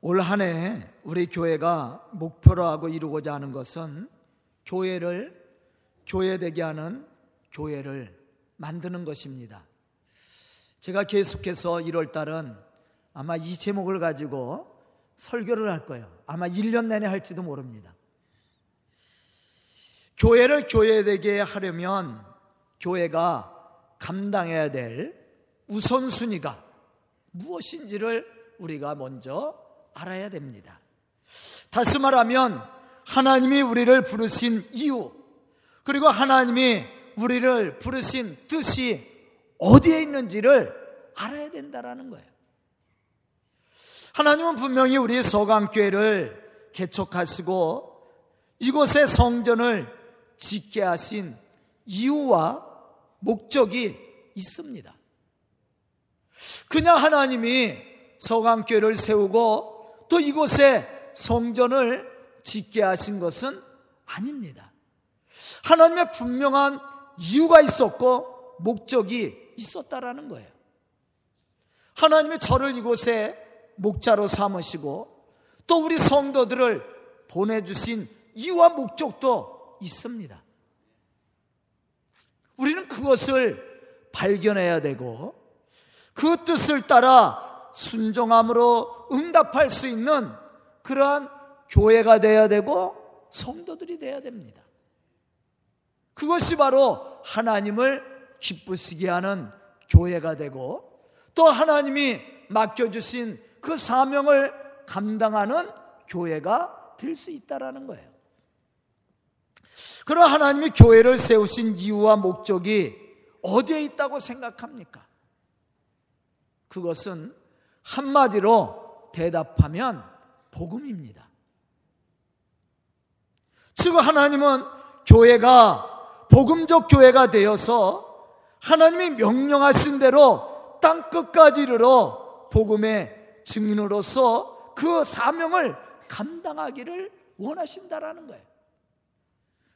올 한 해 우리 교회가 목표로 하고 이루고자 하는 것은 교회를 교회되게 하는 교회를 만드는 것입니다. 제가 계속해서 1월 달은 아마 이 제목을 가지고 설교를 할 거예요. 아마 1년 내내 할지도 모릅니다. 교회를 교회되게 하려면 교회가 감당해야 될 우선순위가 무엇인지를 우리가 먼저 알아야 됩니다. 다시 말하면 하나님이 우리를 부르신 이유, 그리고 하나님이 우리를 부르신 뜻이 어디에 있는지를 알아야 된다라는 거예요. 하나님은 분명히 우리 서강교회를 개척하시고 이곳에 성전을 짓게 하신 이유와 목적이 있습니다. 그냥 하나님이 서강교회를 세우고 또 이곳에 성전을 짓게 하신 것은 아닙니다. 하나님의 분명한 이유가 있었고 목적이 있었다라는 거예요. 하나님의 저를 이곳에 목자로 삼으시고 또 우리 성도들을 보내주신 이유와 목적도 있습니다. 우리는 그것을 발견해야 되고 그 뜻을 따라 순종함으로 응답할 수 있는 그러한 교회가 되어야 되고 성도들이 되어야 됩니다. 그것이 바로 하나님을 기쁘시게 하는 교회가 되고 또 하나님이 맡겨주신 그 사명을 감당하는 교회가 될 수 있다라는 거예요. 그러 하나님이 교회를 세우신 이유와 목적이 어디에 있다고 생각합니까? 그것은 한마디로 대답하면 복음입니다. 즉 하나님은 교회가 복음적 교회가 되어서 하나님이 명령하신 대로 땅 끝까지 이르러 복음의 증인으로서 그 사명을 감당하기를 원하신다라는 거예요.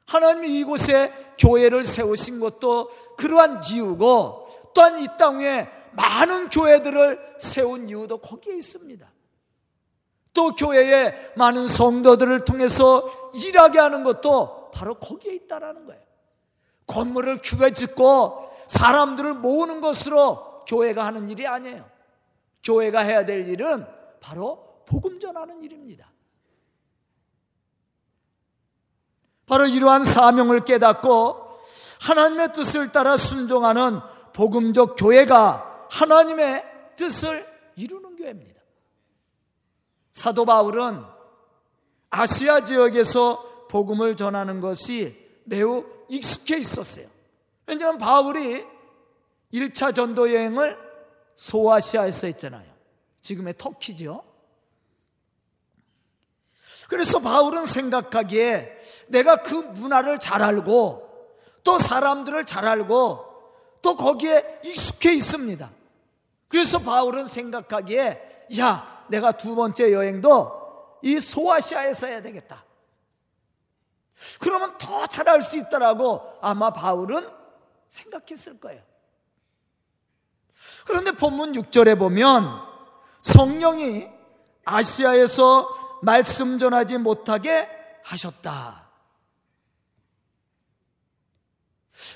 하나님이 이곳에 교회를 세우신 것도 그러한 이유고 또한 이 땅 위에 많은 교회들을 세운 이유도 거기에 있습니다. 또 교회에 많은 성도들을 통해서 일하게 하는 것도 바로 거기에 있다라는 거예요. 건물을 크게 짓고 사람들을 모으는 것으로 교회가 하는 일이 아니에요. 교회가 해야 될 일은 바로 복음 전하는 일입니다. 바로 이러한 사명을 깨닫고 하나님의 뜻을 따라 순종하는 복음적 교회가 하나님의 뜻을 이루는 교회입니다. 사도 바울은 아시아 지역에서 복음을 전하는 것이 매우 익숙해 있었어요. 왜냐하면 바울이 1차 전도 여행을 소아시아에서 했잖아요. 지금의 터키죠. 그래서 바울은 생각하기에 내가 그 문화를 잘 알고 또 사람들을 잘 알고 또 거기에 익숙해 있습니다. 그래서 바울은 생각하기에 야 내가 두 번째 여행도 이 소아시아에서 해야 되겠다. 그러면 더 잘할 수 있다라고 아마 바울은 생각했을 거예요. 그런데 본문 6절에 보면 성령이 아시아에서 말씀 전하지 못하게 하셨다.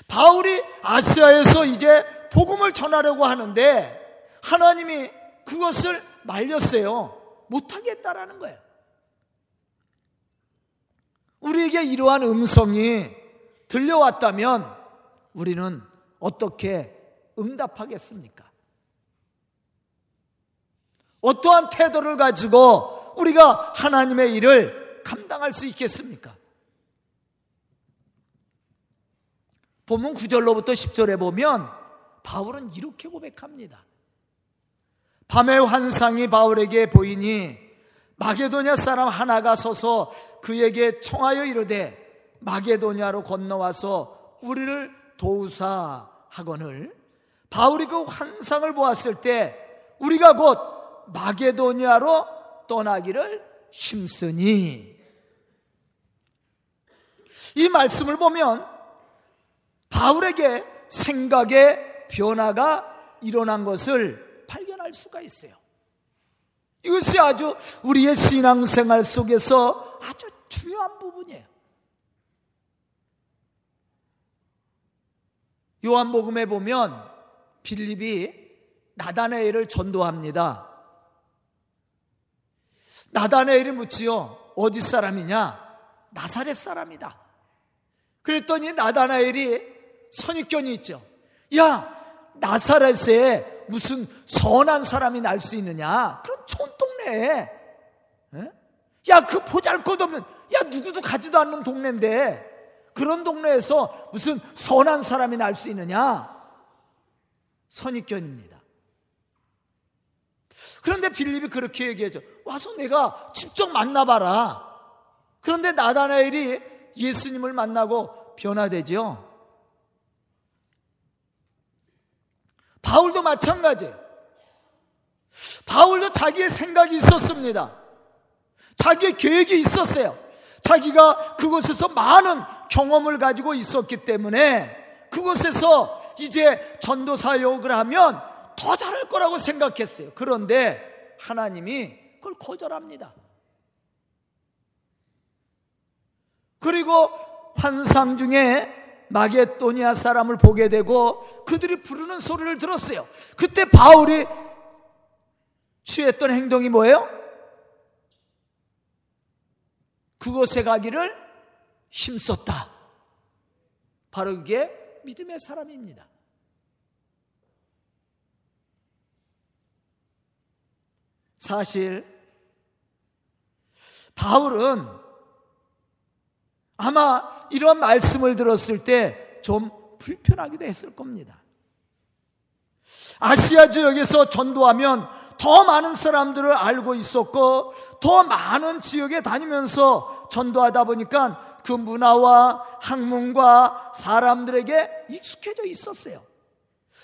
바울이 아시아에서 이제 복음을 전하려고 하는데 하나님이 그것을 말렸어요. 못하겠다라는 거예요. 우리에게 이러한 음성이 들려왔다면 우리는 어떻게 응답하겠습니까? 어떠한 태도를 가지고 우리가 하나님의 일을 감당할 수 있겠습니까? 본문 9절로부터 10절에 보면 바울은 이렇게 고백합니다. 밤의 환상이 바울에게 보이니 마게도냐 사람 하나가 서서 그에게 청하여 이르되 마게도냐로 건너와서 우리를 도우사 하거늘. 바울이 그 환상을 보았을 때 우리가 곧 마게도냐로 떠나기를 힘쓰니. 이 말씀을 보면 바울에게 생각의 변화가 일어난 것을 발견할 수가 있어요. 이것이 아주 우리의 신앙생활 속에서 아주 중요한 부분이에요. 요한복음에 보면 빌립이 나다나엘을 전도합니다. 나다나엘이 묻지요. 어디 사람이냐? 나사렛 사람이다. 그랬더니 나다나엘이 선입견이 있죠. 야, 나사렛에 무슨 선한 사람이 날 수 있느냐? 그런 촌동네에. 에? 야, 그 보잘 것 없는, 야, 누구도 가지도 않는 동네인데, 그런 동네에서 무슨 선한 사람이 날 수 있느냐? 선입견입니다. 그런데 빌립이 그렇게 얘기하죠. 와서 내가 직접 만나봐라. 그런데 나다나엘이 예수님을 만나고 변화되죠. 바울도 마찬가지예요. 바울도 자기의 생각이 있었습니다. 자기의 계획이 있었어요. 자기가 그곳에서 많은 경험을 가지고 있었기 때문에 그곳에서 이제 전도 사역을 하면 더 잘할 거라고 생각했어요. 그런데 하나님이 그걸 거절합니다. 그리고 환상 중에 마게도니아 사람을 보게 되고 그들이 부르는 소리를 들었어요. 그때 바울이 취했던 행동이 뭐예요? 그곳에 가기를 힘썼다. 바로 그게 믿음의 사람입니다. 사실 바울은 아마 이런 말씀을 들었을 때 좀 불편하기도 했을 겁니다. 아시아 지역에서 전도하면 더 많은 사람들을 알고 있었고 더 많은 지역에 다니면서 전도하다 보니까 그 문화와 학문과 사람들에게 익숙해져 있었어요.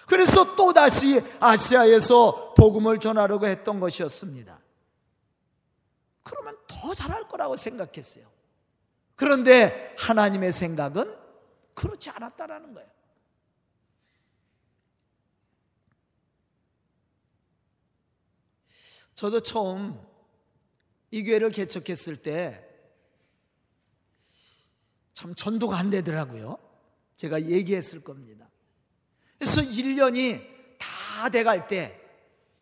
그래서 또다시 아시아에서 복음을 전하려고 했던 것이었습니다. 그러면 더 잘할 거라고 생각했어요. 그런데 하나님의 생각은 그렇지 않았다라는 거예요. 저도 처음 이 교회를 개척했을 때 참 전도가 안 되더라고요. 제가 얘기했을 겁니다. 그래서 1년이 다 돼갈 때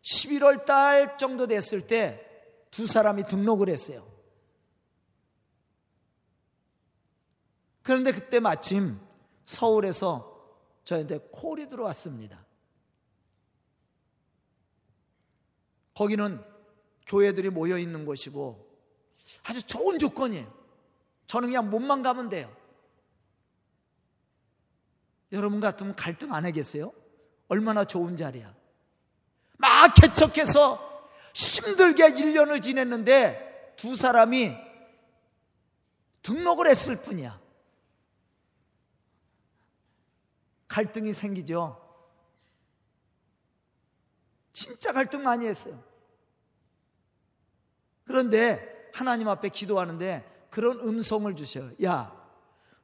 11월 달 정도 됐을 때 두 사람이 등록을 했어요. 그런데 그때 마침 서울에서 저한테 콜이 들어왔습니다. 거기는 교회들이 모여 있는 곳이고 아주 좋은 조건이에요. 저는 그냥 몸만 가면 돼요. 여러분 같으면 갈등 안 하겠어요? 얼마나 좋은 자리야. 막 개척해서 힘들게 1년을 지냈는데 두 사람이 등록을 했을 뿐이야. 갈등이 생기죠. 진짜 갈등 많이 했어요. 그런데 하나님 앞에 기도하는데 그런 음성을 주셔요. 야,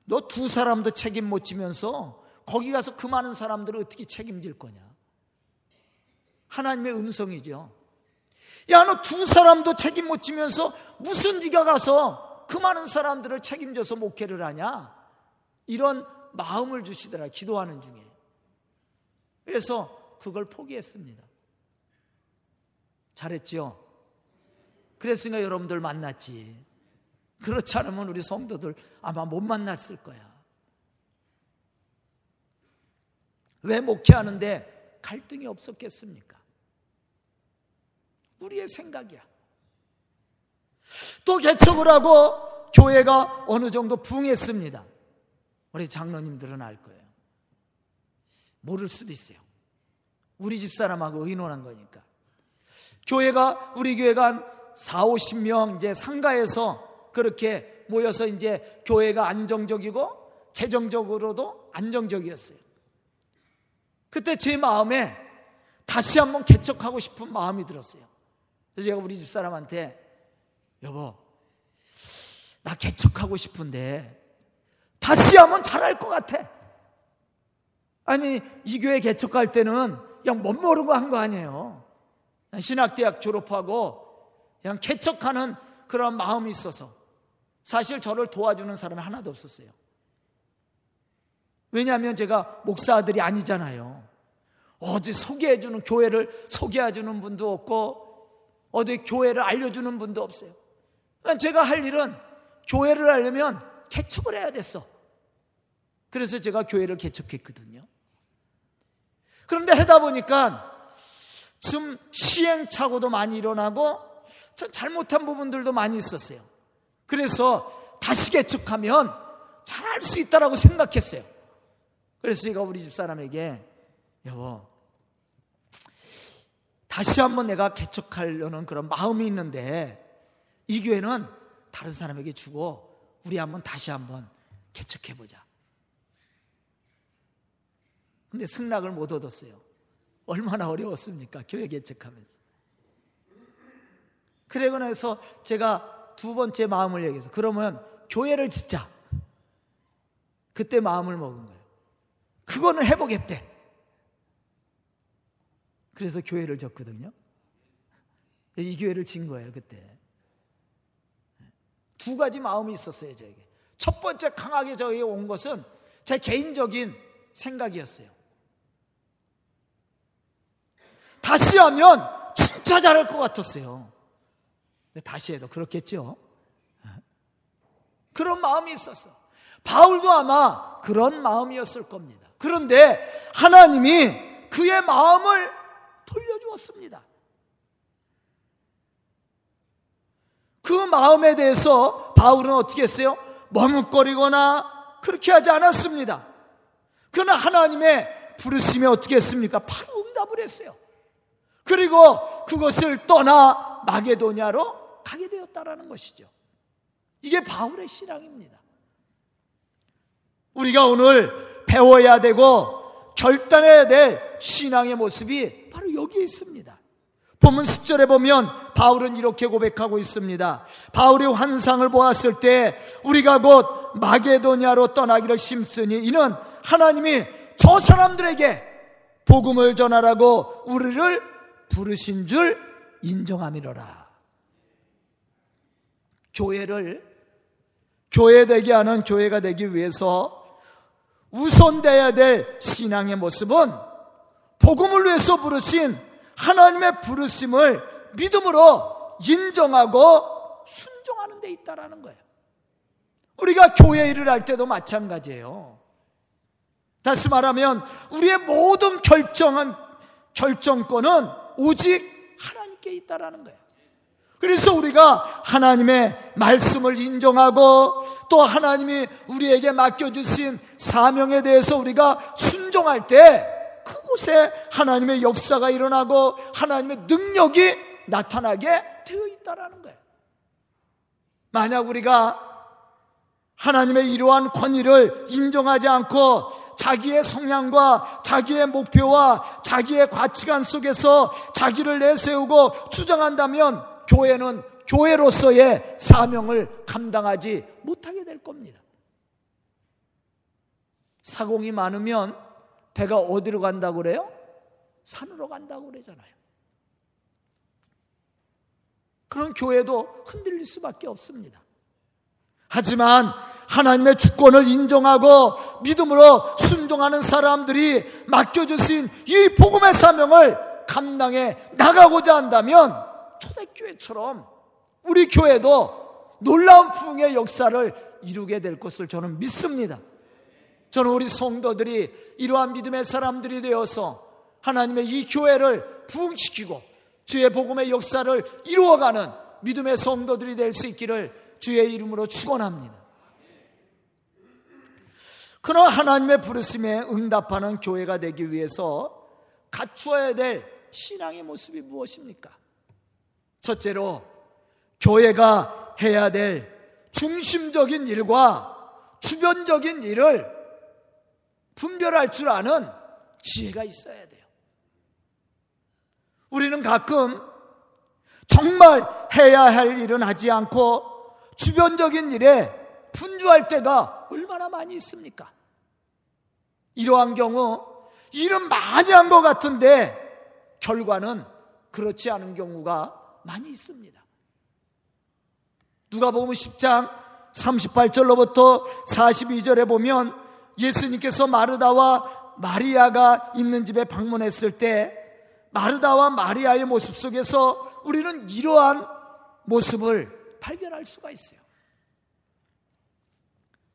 너 두 사람도 책임 못 지면서 거기 가서 그 많은 사람들을 어떻게 책임질 거냐? 하나님의 음성이죠. 야, 너 두 사람도 책임 못 지면서 무슨 네가 가서 그 많은 사람들을 책임져서 목회를 하냐? 이런 마음을 주시더라, 기도하는 중에. 그래서 그걸 포기했습니다. 잘했죠? 그랬으니까 여러분들 만났지. 그렇지 않으면 우리 성도들 아마 못 만났을 거야. 왜 목회하는데 갈등이 없었겠습니까? 우리의 생각이야. 또 개척을 하고 교회가 어느 정도 붕했습니다. 우리 장로님들은 알 거예요. 모를 수도 있어요. 우리 집 사람하고 의논한 거니까. 교회가, 우리 교회가 한 4, 50명 이제 상가에서 그렇게 모여서 이제 교회가 안정적이고 재정적으로도 안정적이었어요. 그때 제 마음에 다시 한번 개척하고 싶은 마음이 들었어요. 그래서 제가 우리 집 사람한테 여보, 나 개척하고 싶은데 다시 하면 잘할 것 같아. 아니, 이 교회 개척할 때는 그냥 멋 모르고 한 거 아니에요. 신학대학 졸업하고 그냥 개척하는 그런 마음이 있어서 사실 저를 도와주는 사람이 하나도 없었어요. 왜냐하면 제가 목사들이 아니잖아요. 어디 소개해주는 교회를 소개해주는 분도 없고 어디 교회를 알려주는 분도 없어요. 그러니까 제가 할 일은 교회를 하려면 개척을 해야 됐어. 그래서 제가 교회를 개척했거든요. 그런데 하다 보니까 좀 시행착오도 많이 일어나고 잘못한 부분들도 많이 있었어요. 그래서 다시 개척하면 잘할 수 있다라고 생각했어요. 그래서 제가 우리 집 사람에게 여보 다시 한번 내가 개척하려는 그런 마음이 있는데 이 교회는 다른 사람에게 주고 우리 한번 다시 한번 개척해 보자. 근데 승낙을 못 얻었어요. 얼마나 어려웠습니까? 교회 개척하면서. 그러고 나서 제가 두 번째 마음을 얘기해서 그러면 교회를 짓자. 그때 마음을 먹은 거예요. 그거는 해보겠대. 그래서 교회를 졌거든요. 이 교회를 진 거예요, 그때. 두 가지 마음이 있었어요, 저에게. 첫 번째 강하게 저에게 온 것은 제 개인적인 생각이었어요. 다시 하면 진짜 잘할 것 같았어요. 다시 해도 그렇겠죠. 그런 마음이 있었어. 바울도 아마 그런 마음이었을 겁니다. 그런데 하나님이 그의 마음을 돌려주었습니다. 그 마음에 대해서 바울은 어떻게 했어요? 머뭇거리거나 그렇게 하지 않았습니다. 그러나 하나님의 부르심에 어떻게 했습니까? 바로 응답을 했어요. 그리고 그것을 떠나 마게도냐로 가게 되었다라는 것이죠. 이게 바울의 신앙입니다. 우리가 오늘 배워야 되고 결단해야 될 신앙의 모습이 바로 여기에 있습니다. 본문 10절에 보면 바울은 이렇게 고백하고 있습니다. 바울의 환상을 보았을 때 우리가 곧 마게도냐로 떠나기를 심쓰니 이는 하나님이 저 사람들에게 복음을 전하라고 우리를 부르신 줄 인정함이로라. 교회를 교회되게 하는 교회가 되기 위해서 우선돼야 될 신앙의 모습은 복음을 위해서 부르신 하나님의 부르심을 믿음으로 인정하고 순종하는 데 있다라는 거예요. 우리가 교회 일을 할 때도 마찬가지예요. 다시 말하면 우리의 모든 결정은 결정권은 오직 하나님께 있다라는 거예요. 그래서 우리가 하나님의 말씀을 인정하고 또 하나님이 우리에게 맡겨주신 사명에 대해서 우리가 순종할 때 그곳에 하나님의 역사가 일어나고 하나님의 능력이 나타나게 되어 있다라는 거예요. 만약 우리가 하나님의 이러한 권위를 인정하지 않고 자기의 성향과 자기의 목표와 자기의 가치관 속에서 자기를 내세우고 주장한다면 교회는 교회로서의 사명을 감당하지 못하게 될 겁니다. 사공이 많으면 배가 어디로 간다고 그래요? 산으로 간다고 그러잖아요. 그런 교회도 흔들릴 수밖에 없습니다. 하지만 하나님의 주권을 인정하고 믿음으로 순종하는 사람들이 맡겨주신 이 복음의 사명을 감당해 나가고자 한다면 초대교회처럼 우리 교회도 놀라운 부흥의 역사를 이루게 될 것을 저는 믿습니다. 저는 우리 성도들이 이러한 믿음의 사람들이 되어서 하나님의 이 교회를 부흥시키고 주의 복음의 역사를 이루어가는 믿음의 성도들이 될 수 있기를 주의 이름으로 축원합니다. 그런 하나님의 부르심에 응답하는 교회가 되기 위해서 갖추어야 될 신앙의 모습이 무엇입니까? 첫째로 교회가 해야 될 중심적인 일과 주변적인 일을 분별할 줄 아는 지혜가 있어야 돼요. 우리는 가끔 정말 해야 할 일은 하지 않고 주변적인 일에 분주할 때가 얼마나 많이 있습니까? 이러한 경우 일은 많이 한 것 같은데 결과는 그렇지 않은 경우가 많이 있습니다. 누가복음 10장 38절로부터 42절에 보면 예수님께서 마르다와 마리아가 있는 집에 방문했을 때 마르다와 마리아의 모습 속에서 우리는 이러한 모습을 발견할 수가 있어요.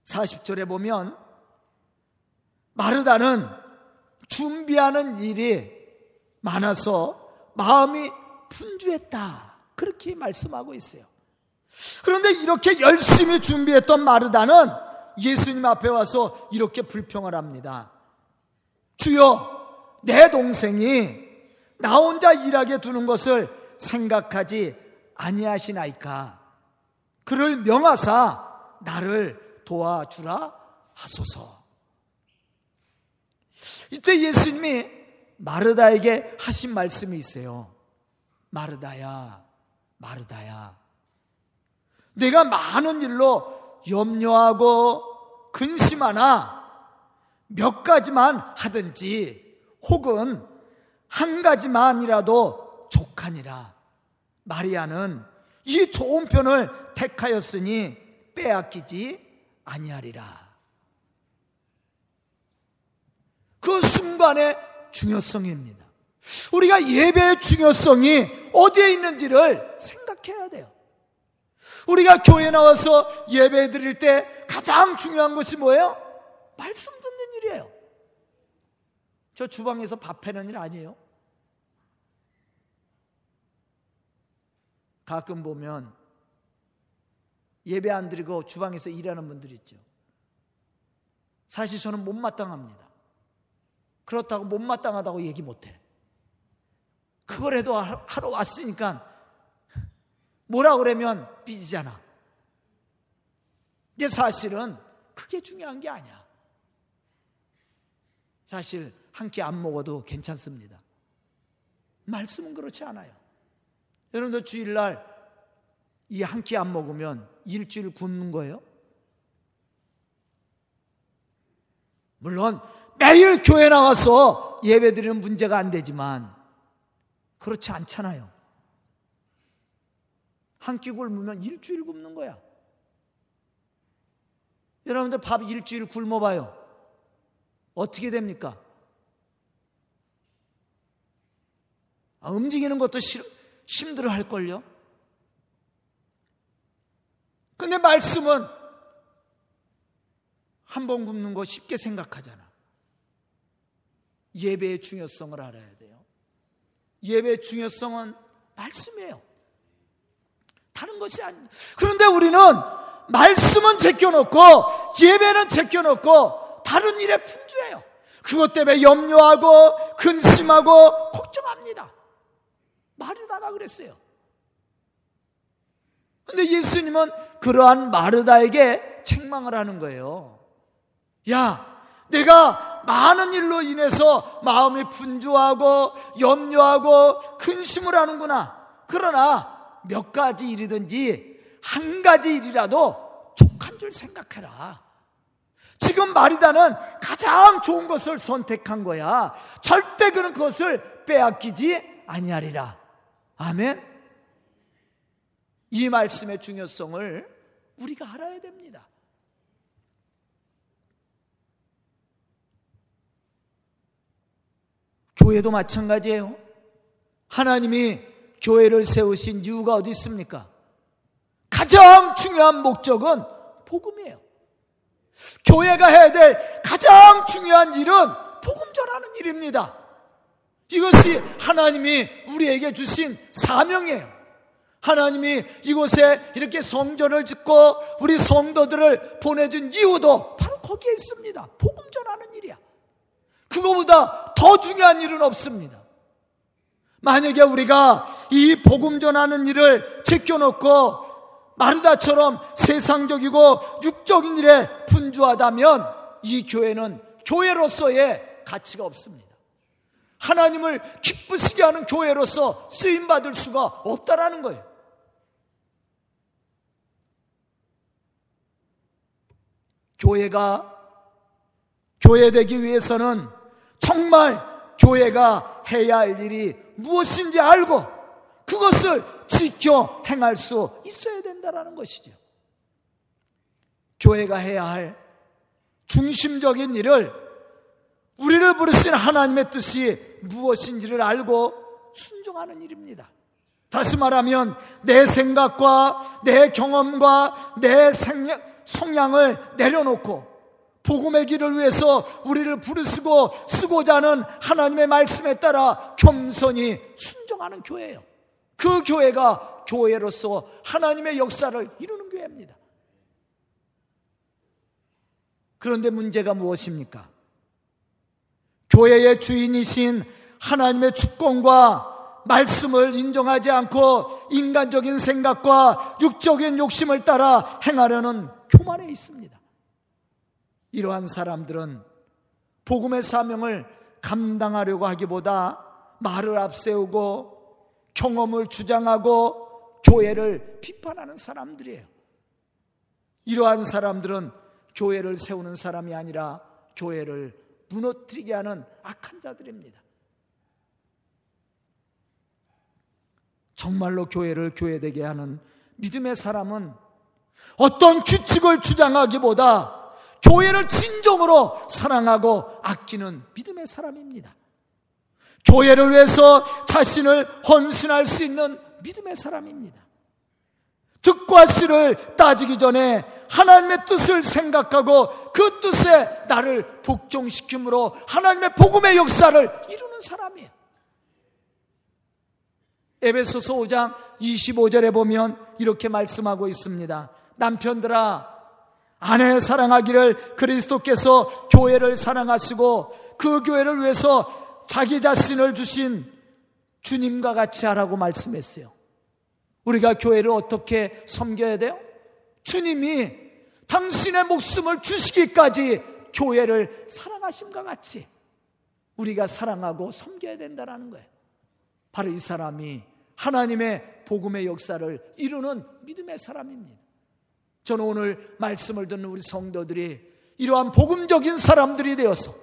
40절에 보면 마르다는 준비하는 일이 많아서 마음이 분주했다. 그렇게 말씀하고 있어요. 그런데 이렇게 열심히 준비했던 마르다는 예수님 앞에 와서 이렇게 불평을 합니다. 주여, 내 동생이 나 혼자 일하게 두는 것을 생각하지 아니하시나이까. 그를 명하사 나를 도와주라 하소서. 이때 예수님이 마르다에게 하신 말씀이 있어요. 마르다야, 마르다야. 내가 많은 일로 염려하고 근심하나 몇 가지만 하든지 혹은 한 가지만이라도 족하니라. 마리아는 이 좋은 편을 택하였으니 빼앗기지 아니하리라. 그 순간의 중요성입니다. 우리가 예배의 중요성이 어디에 있는지를 생각해야 돼요. 우리가 교회 나와서 예배 드릴 때 가장 중요한 것이 뭐예요? 말씀 듣는 일이에요. 저 주방에서 밥 해는 일 아니에요. 가끔 보면 예배 안 드리고 주방에서 일하는 분들 있죠. 사실 저는 못마땅합니다. 그렇다고 못마땅하다고 얘기 못해. 그걸 해도 하러 왔으니까 뭐라 그러면 삐지잖아. 이게 사실은 그게 중요한 게 아니야. 사실 한 끼 안 먹어도 괜찮습니다. 말씀은 그렇지 않아요. 여러분들 주일날 이 한 끼 안 먹으면 일주일 굶는 거예요? 물론 매일 교회 나와서 예배 드리는 문제가 안 되지만 그렇지 않잖아요. 한끼 굶으면 일주일 굶는 거야. 여러분들 밥 일주일 굶어봐요. 어떻게 됩니까? 아, 움직이는 것도 싫어, 힘들어 할걸요? 근데 말씀은 한 번 굶는 거 쉽게 생각하잖아. 예배의 중요성을 알아야 돼요. 예배의 중요성은 말씀이에요. 다른 것이 아니. 그런데 우리는 말씀은 제껴놓고 예배는 제껴놓고 다른 일에 분주해요. 그것 때문에 염려하고 근심하고 걱정합니다. 마르다가 그랬어요. 근데 예수님은 그러한 마르다에게 책망을 하는 거예요. 야, 내가 많은 일로 인해서 마음이 분주하고 염려하고 근심을 하는구나. 그러나 몇 가지 일이든지 한 가지 일이라도 족한 줄 생각해라. 지금 마리다는 가장 좋은 것을 선택한 거야. 절대 그는 그것을 빼앗기지 아니하리라. 아멘. 이 말씀의 중요성을 우리가 알아야 됩니다. 교회도 마찬가지예요. 하나님이 교회를 세우신 이유가 어디 있습니까? 가장 중요한 목적은 복음이에요. 교회가 해야 될 가장 중요한 일은 복음 전하는 일입니다. 이것이 하나님이 우리에게 주신 사명이에요. 하나님이 이곳에 이렇게 성전을 짓고 우리 성도들을 보내준 이유도 바로 거기에 있습니다. 복음 전하는 일이야. 그거보다 더 중요한 일은 없습니다. 만약에 우리가 이 복음 전하는 일을 지켜놓고 마르다처럼 세상적이고 육적인 일에 분주하다면 이 교회는 교회로서의 가치가 없습니다. 하나님을 기쁘시게 하는 교회로서 쓰임 받을 수가 없다라는 거예요. 교회가 교회되기 위해서는 정말 교회가 해야 할 일이 무엇인지 알고 그것을 지켜 행할 수 있어야 된다라는 것이죠. 교회가 해야 할 중심적인 일을 우리를 부르신 하나님의 뜻이 무엇인지를 알고 순종하는 일입니다. 다시 말하면 내 생각과 내 경험과 내 생략, 성향을 내려놓고 복음의 길을 위해서 우리를 부르시고 쓰고자 하는 하나님의 말씀에 따라 겸손히 순종하는 교회예요. 그 교회가 교회로서 하나님의 역사를 이루는 교회입니다. 그런데 문제가 무엇입니까? 교회의 주인이신 하나님의 주권과 말씀을 인정하지 않고 인간적인 생각과 육적인 욕심을 따라 행하려는 교만에 있습니다. 이러한 사람들은 복음의 사명을 감당하려고 하기보다 말을 앞세우고 경험을 주장하고 교회를 비판하는 사람들이에요. 이러한 사람들은 교회를 세우는 사람이 아니라 교회를 무너뜨리게 하는 악한 자들입니다. 정말로 교회를 교회되게 하는 믿음의 사람은 어떤 규칙을 주장하기보다 교회를 진정으로 사랑하고 아끼는 믿음의 사람입니다. 교회를 위해서 자신을 헌신할 수 있는 믿음의 사람입니다. 득과 씨를 따지기 전에 하나님의 뜻을 생각하고 그 뜻에 나를 복종시킴으로 하나님의 복음의 역사를 이루는 사람이에요. 에베소서 5장 25절에 보면 이렇게 말씀하고 있습니다. 남편들아 아내 사랑하기를 그리스도께서 교회를 사랑하시고 그 교회를 위해서 자기 자신을 주신 주님과 같이 하라고 말씀했어요. 우리가 교회를 어떻게 섬겨야 돼요? 주님이 당신의 목숨을 주시기까지 교회를 사랑하심과 같이 우리가 사랑하고 섬겨야 된다는 거예요. 바로 이 사람이 하나님의 복음의 역사를 이루는 믿음의 사람입니다. 저는 오늘 말씀을 듣는 우리 성도들이 이러한 복음적인 사람들이 되어서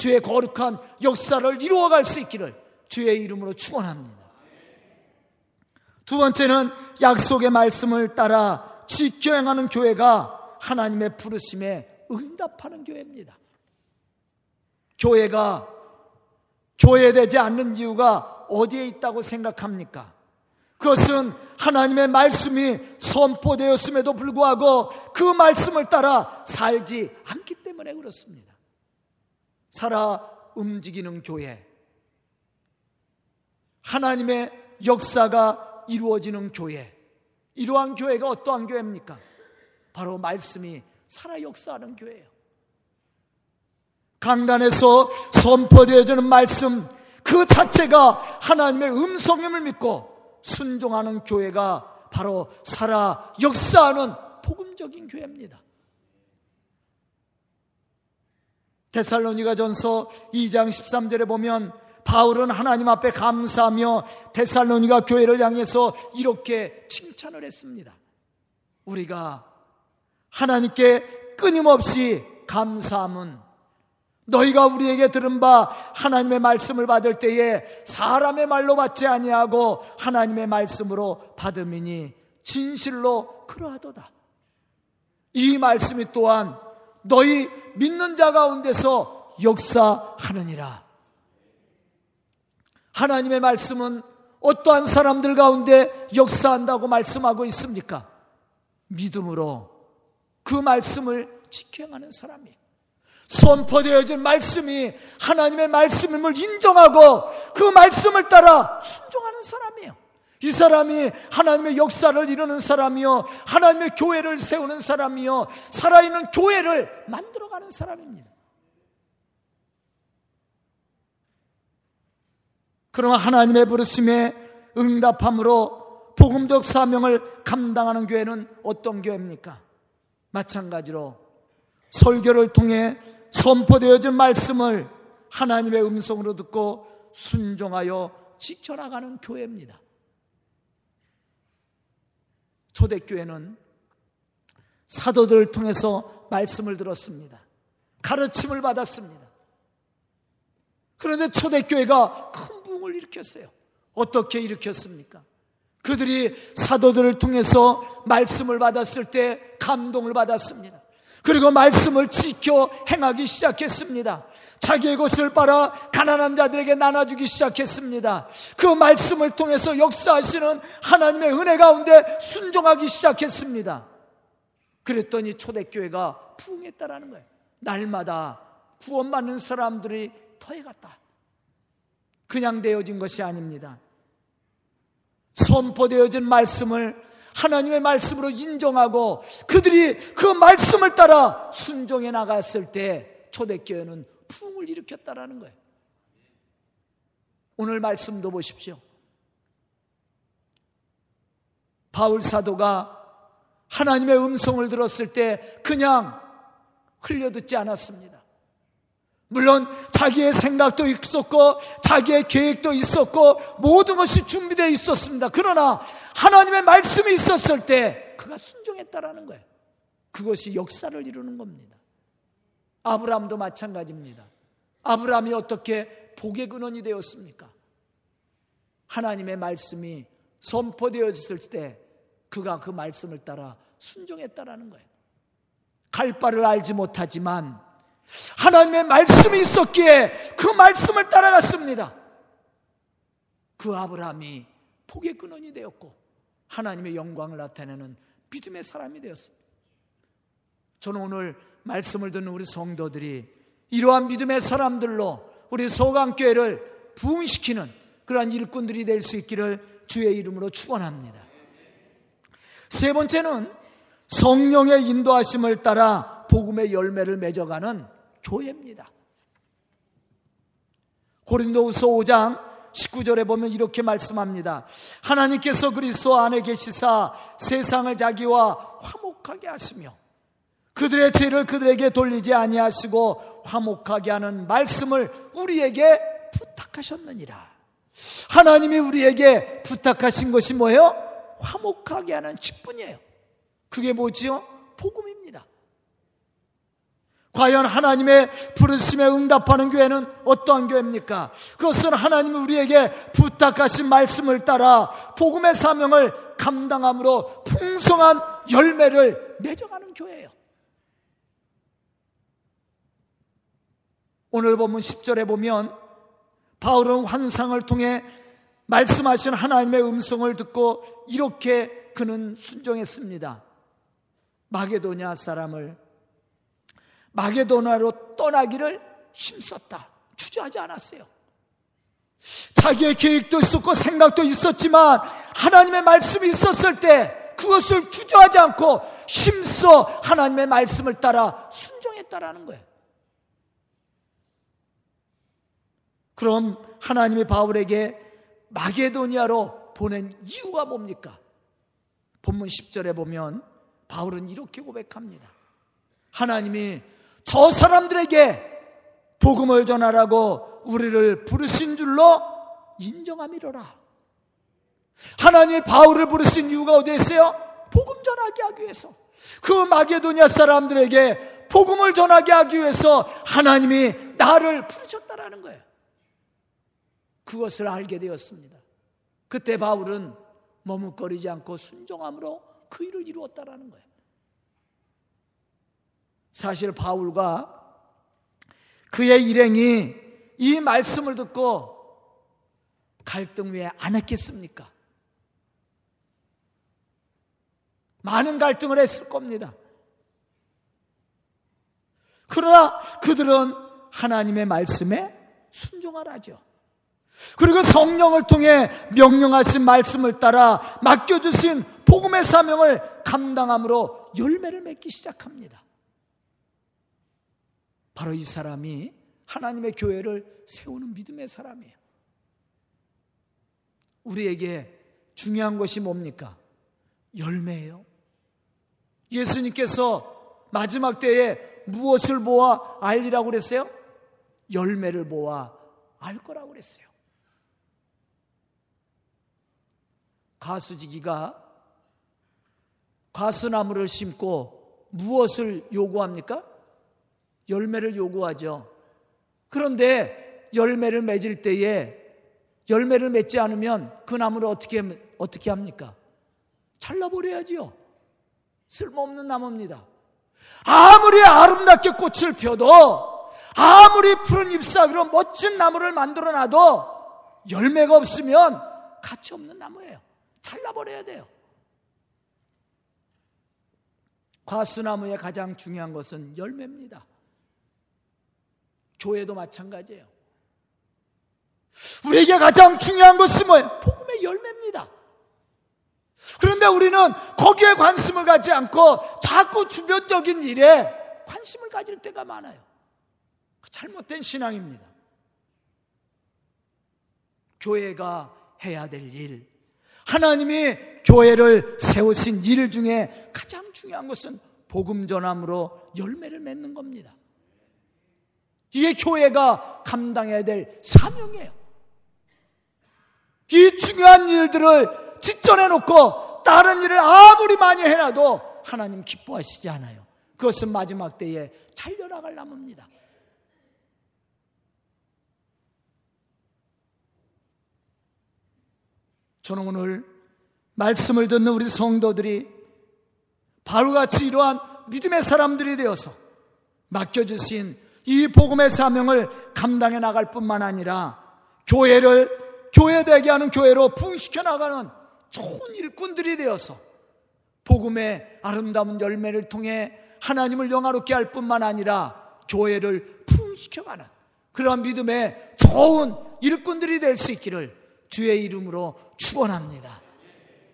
주의 거룩한 역사를 이루어갈 수 있기를 주의 이름으로 축원합니다. 두 번째는 약속의 말씀을 따라 지켜 행하는 교회가 하나님의 부르심에 응답하는 교회입니다. 교회가 교회되지 않는 이유가 어디에 있다고 생각합니까? 그것은 하나님의 말씀이 선포되었음에도 불구하고 그 말씀을 따라 살지 않기 때문에 그렇습니다. 살아 움직이는 교회. 하나님의 역사가 이루어지는 교회. 이러한 교회가 어떠한 교회입니까? 바로 말씀이 살아 역사하는 교회예요. 강단에서 선포되어지는 말씀 그 자체가 하나님의 음성임을 믿고 순종하는 교회가 바로 살아 역사하는 복음적인 교회입니다. 데살로니가 전서 2장 13절에 보면 바울은 하나님 앞에 감사하며 데살로니가 교회를 향해서 이렇게 칭찬을 했습니다. 우리가 하나님께 끊임없이 감사함은 너희가 우리에게 들은 바 하나님의 말씀을 받을 때에 사람의 말로 받지 아니하고 하나님의 말씀으로 받음이니 진실로 그러하도다. 이 말씀이 또한 너희 믿는 자 가운데서 역사하느니라. 하나님의 말씀은 어떠한 사람들 가운데 역사한다고 말씀하고 있습니까? 믿음으로 그 말씀을 지켜가는 사람이 선포되어진 말씀이 하나님의 말씀임을 인정하고 그 말씀을 따라 순종하는 사람이에요. 이 사람이 하나님의 역사를 이루는 사람이요. 하나님의 교회를 세우는 사람이요. 살아있는 교회를 만들어가는 사람입니다. 그러나 하나님의 부르심에 응답함으로 복음적 사명을 감당하는 교회는 어떤 교회입니까? 마찬가지로 설교를 통해 선포되어진 말씀을 하나님의 음성으로 듣고 순종하여 지켜나가는 교회입니다. 초대교회는 사도들을 통해서 말씀을 들었습니다. 가르침을 받았습니다. 그런데 초대교회가 큰 부흥을 일으켰어요. 어떻게 일으켰습니까? 그들이 사도들을 통해서 말씀을 받았을 때 감동을 받았습니다. 그리고 말씀을 지켜 행하기 시작했습니다. 자기의 것을 빨아 가난한 자들에게 나눠주기 시작했습니다. 그 말씀을 통해서 역사하시는 하나님의 은혜 가운데 순종하기 시작했습니다. 그랬더니 초대교회가 부흥했다라는 거예요. 날마다 구원받는 사람들이 더해갔다. 그냥 되어진 것이 아닙니다. 선포되어진 말씀을 하나님의 말씀으로 인정하고 그들이 그 말씀을 따라 순종해 나갔을 때 초대교회는 풍을 일으켰다라는 거예요. 오늘 말씀도 보십시오. 바울 사도가 하나님의 음성을 들었을 때 그냥 흘려듣지 않았습니다. 물론 자기의 생각도 있었고 자기의 계획도 있었고 모든 것이 준비되어 있었습니다. 그러나 하나님의 말씀이 있었을 때 그가 순종했다라는 거예요. 그것이 역사를 이루는 겁니다. 아브라함도 마찬가지입니다. 아브라함이 어떻게 복의 근원이 되었습니까? 하나님의 말씀이 선포되었을 때 그가 그 말씀을 따라 순종했다라는 거예요. 갈 바를 알지 못하지만 하나님의 말씀이 있었기에 그 말씀을 따라갔습니다. 그 아브라함이 복의 근원이 되었고 하나님의 영광을 나타내는 믿음의 사람이 되었습니다. 저는 오늘 말씀을 듣는 우리 성도들이 이러한 믿음의 사람들로 우리 소강교회를 부흥시키는 그러한 일꾼들이 될 수 있기를 주의 이름으로 축원합니다. 세 번째는 성령의 인도하심을 따라 복음의 열매를 맺어가는 교회입니다. 고린도후서 5장 19절에 보면 이렇게 말씀합니다. 하나님께서 그리스도 안에 계시사 세상을 자기와 화목하게 하시며 그들의 죄를 그들에게 돌리지 아니하시고 화목하게 하는 말씀을 우리에게 부탁하셨느니라. 하나님이 우리에게 부탁하신 것이 뭐예요? 화목하게 하는 직분이에요. 그게 뭐지요? 복음입니다. 과연 하나님의 부르심에 응답하는 교회는 어떠한 교회입니까? 그것은 하나님이 우리에게 부탁하신 말씀을 따라 복음의 사명을 감당함으로 풍성한 열매를 맺어가는 교회예요. 오늘 본문 10절에 보면 바울은 환상을 통해 말씀하신 하나님의 음성을 듣고 이렇게 그는 순종했습니다. 마게도냐 사람을 마게도나로 떠나기를 힘썼다. 주저하지 않았어요. 자기의 계획도 있었고 생각도 있었지만 하나님의 말씀이 있었을 때 그것을 주저하지 않고 힘써 하나님의 말씀을 따라 순종했다라는 거예요. 그럼 하나님의 바울에게 마게도니아로 보낸 이유가 뭡니까? 본문 10절에 보면 바울은 이렇게 고백합니다. 하나님이 저 사람들에게 복음을 전하라고 우리를 부르신 줄로 인정함이로라. 하나님이 바울을 부르신 이유가 어디에 있어요? 복음 전하게 하기 위해서. 그 마게도냐 사람들에게 복음을 전하게 하기 위해서 하나님이 나를 부르셨다라는 거예요. 그것을 알게 되었습니다. 그때 바울은 머뭇거리지 않고 순종함으로 그 일을 이루었다라는 거예요. 사실 바울과 그의 일행이 이 말씀을 듣고 갈등 위에 안 했겠습니까? 많은 갈등을 했을 겁니다. 그러나 그들은 하나님의 말씀에 순종하라죠. 그리고 성령을 통해 명령하신 말씀을 따라 맡겨주신 복음의 사명을 감당함으로 열매를 맺기 시작합니다. 바로 이 사람이 하나님의 교회를 세우는 믿음의 사람이에요. 우리에게 중요한 것이 뭡니까? 열매예요. 예수님께서 마지막 때에 무엇을 보아 알리라고 그랬어요? 열매를 보아 알 거라고 그랬어요. 가수지기가 가수나무를 심고 무엇을 요구합니까? 열매를 요구하죠. 그런데 열매를 맺을 때에 열매를 맺지 않으면 그 나무를 어떻게 어떻게 합니까? 잘라버려야지요. 쓸모없는 나무입니다. 아무리 아름답게 꽃을 펴도 아무리 푸른 잎사귀로 멋진 나무를 만들어 놔도 열매가 없으면 가치 없는 나무예요. 잘라버려야 돼요. 과수나무의 가장 중요한 것은 열매입니다. 교회도 마찬가지예요. 우리에게 가장 중요한 것은 뭐예요? 복음의 열매입니다. 그런데 우리는 거기에 관심을 갖지 않고 자꾸 주변적인 일에 관심을 가질 때가 많아요. 잘못된 신앙입니다. 교회가 해야 될 일, 하나님이 교회를 세우신 일 중에 가장 중요한 것은 복음 전함으로 열매를 맺는 겁니다. 이게 교회가 감당해야 될 사명이에요. 이 중요한 일들을 뒷전에 놓고 다른 일을 아무리 많이 해놔도 하나님 기뻐하시지 않아요. 그것은 마지막 때에 잘려나갈 나무입니다. 저는 오늘 말씀을 듣는 우리 성도들이 바로 같이 이러한 믿음의 사람들이 되어서 맡겨주신 이 복음의 사명을 감당해 나갈 뿐만 아니라 교회를 교회되게 하는 교회로 부흥시켜 나가는 좋은 일꾼들이 되어서 복음의 아름다운 열매를 통해 하나님을 영화롭게 할 뿐만 아니라 교회를 부흥시켜가는 그러한 믿음의 좋은 일꾼들이 될 수 있기를 주의 이름으로 축원합니다.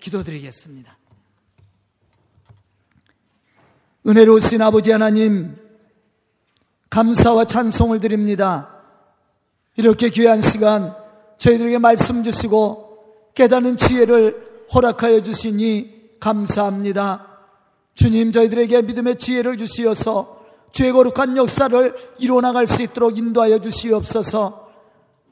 기도드리겠습니다. 은혜로우신 아버지 하나님 감사와 찬송을 드립니다. 이렇게 귀한 시간 저희들에게 말씀 주시고 깨닫는 지혜를 허락하여 주시니 감사합니다. 주님 저희들에게 믿음의 지혜를 주시어서 죄 거룩한 역사를 이뤄나갈 수 있도록 인도하여 주시옵소서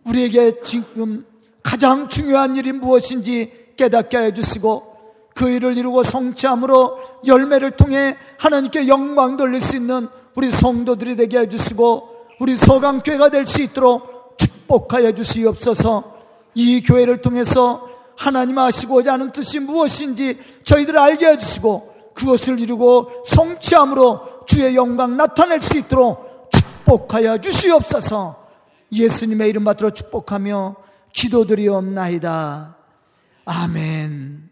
우리에게 지금 가장 중요한 일이 무엇인지 깨닫게 하여 주시고 그 일을 이루고 성취함으로 열매를 통해 하나님께 영광 돌릴 수 있는 우리 성도들이 되게 해주시고 우리 서강교회가 될 수 있도록 축복하여 주시옵소서 이 교회를 통해서 하나님 하시고자 하는 뜻이 무엇인지 저희들 알게 해주시고 그것을 이루고 성취함으로 주의 영광 나타낼 수 있도록 축복하여 주시옵소서 예수님의 이름 받들어 축복하며 기도드리옵나이다. 아멘.